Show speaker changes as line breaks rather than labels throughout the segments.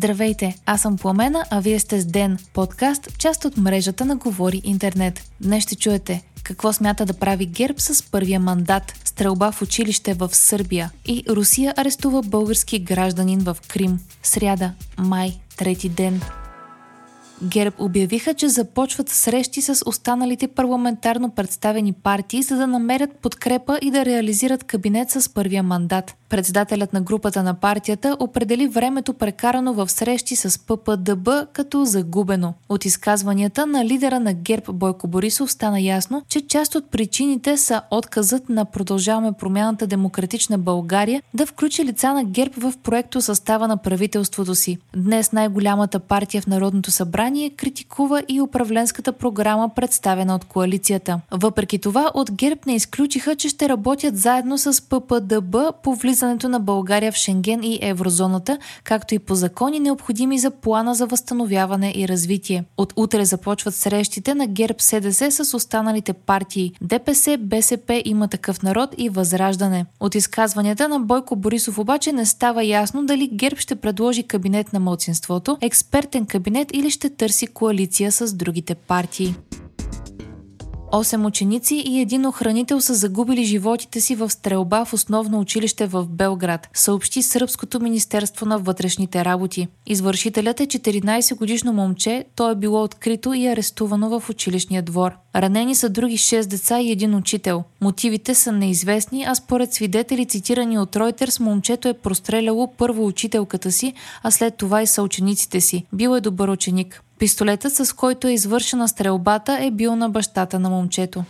Здравейте, аз съм Пламена, а вие сте с Ден, подкаст, част от мрежата на Говори Интернет. Днес ще чуете какво смята да прави ГЕРБ с първия мандат, стрелба в училище в Сърбия и Русия арестува български гражданин в Крим. Сряда, май, трети ден. ГЕРБ обявиха, че започват срещи с останалите парламентарно представени партии, за да намерят подкрепа и да реализират кабинет с първия мандат. Председателят на групата на партията определи времето прекарано в срещи с ППДБ като загубено. От изказванията на лидера на ГЕРБ Бойко Борисов стана ясно, че част от причините са отказът на Продължаваме промяната Демократична България да включи лица на ГЕРБ в проекто състава на правителството си. Днес най-голямата партия в Народното събрание критикува и управленската програма, представена от коалицията. Въпреки това, от ГЕРБ не изключиха, че ще работят заедно с ППДБ по влизане влизането на България в Шенген и еврозоната, както и по закони необходими за плана за възстановяване и развитие. От утре започват срещите на ГЕРБ СДС с останалите партии ДПС, БСП, има такъв народ и Възраждане. От изказванията на Бойко Борисов обаче не става ясно дали ГЕРБ ще предложи кабинет на мълцинството, експертен кабинет или ще търси коалиция с другите партии. Осем ученици и един охранител са загубили животите си в стрелба в основно училище в Белград, съобщи Сръбското министерство на вътрешните работи. Извършителят е 14-годишно момче, то е било открито и арестувано в училищния двор. Ранени са други 6 деца и един учител. Мотивите са неизвестни, а според свидетели цитирани от Reuters, момчето е простреляло първо учителката си, а след това и съучениците си. Бил е добър ученик. Пистолетът, с който е извършена стрелбата, е бил на бащата на момчето.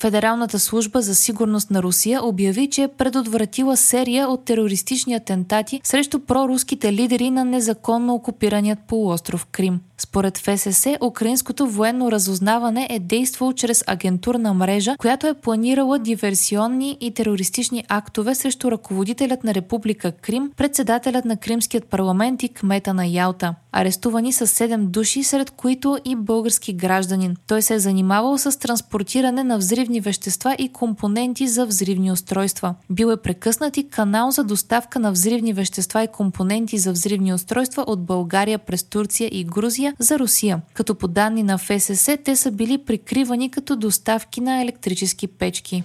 Федералната служба за сигурност на Русия обяви, че е предотвратила серия от терористични атентати срещу проруските лидери на незаконно окупираният полуостров Крим. Според ФСС, украинското военно разузнаване е действало чрез агентурна мрежа, която е планирала диверсионни и терористични актове срещу ръководителят на Република Крим, председателят на Кримският парламент и кмета на Ялта. Арестувани са 7 души, сред които и български гражданин. Той се е занимавал с транспортиране на взривни вещества и компоненти за взривни устройства. Бил е прекъснат и канал за доставка на взривни вещества и компоненти за взривни устройства от България през Турция и Грузия за Русия, като по данни на ФСС те са били прикривани като доставки на електрически печки.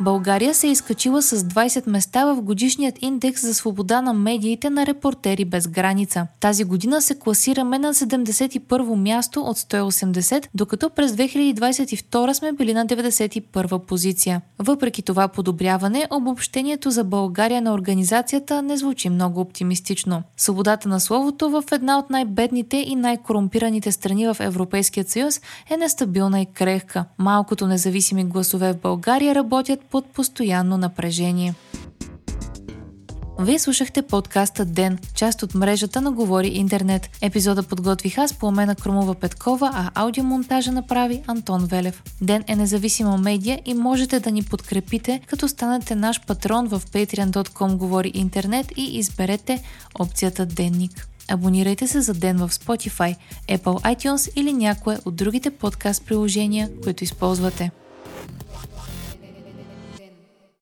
България се е изкачила с 20 места в годишният индекс за свобода на медиите на Репортери без граница. Тази година се класираме на 71 място от 180, докато през 2022 сме били на 91 позиция. Въпреки това подобряване, обобщението за България на организацията не звучи много оптимистично. Свободата на словото в една от най-бедните и най-корумпираните страни в Европейския съюз е нестабилна и крехка. Малкото независими гласове в България работят под постоянно напрежение. Вие слушахте подкаста Ден, част от мрежата на Говори Интернет. Епизода подготвих аз Пламена Крумова Петкова, а аудиомонтажа направи Антон Велев. Ден е независима медия и можете да ни подкрепите, като станете наш патрон в patreon.com Говори Интернет и изберете опцията Денник. Абонирайте се за Ден в Spotify, Apple iTunes или някое от другите подкаст приложения, които използвате.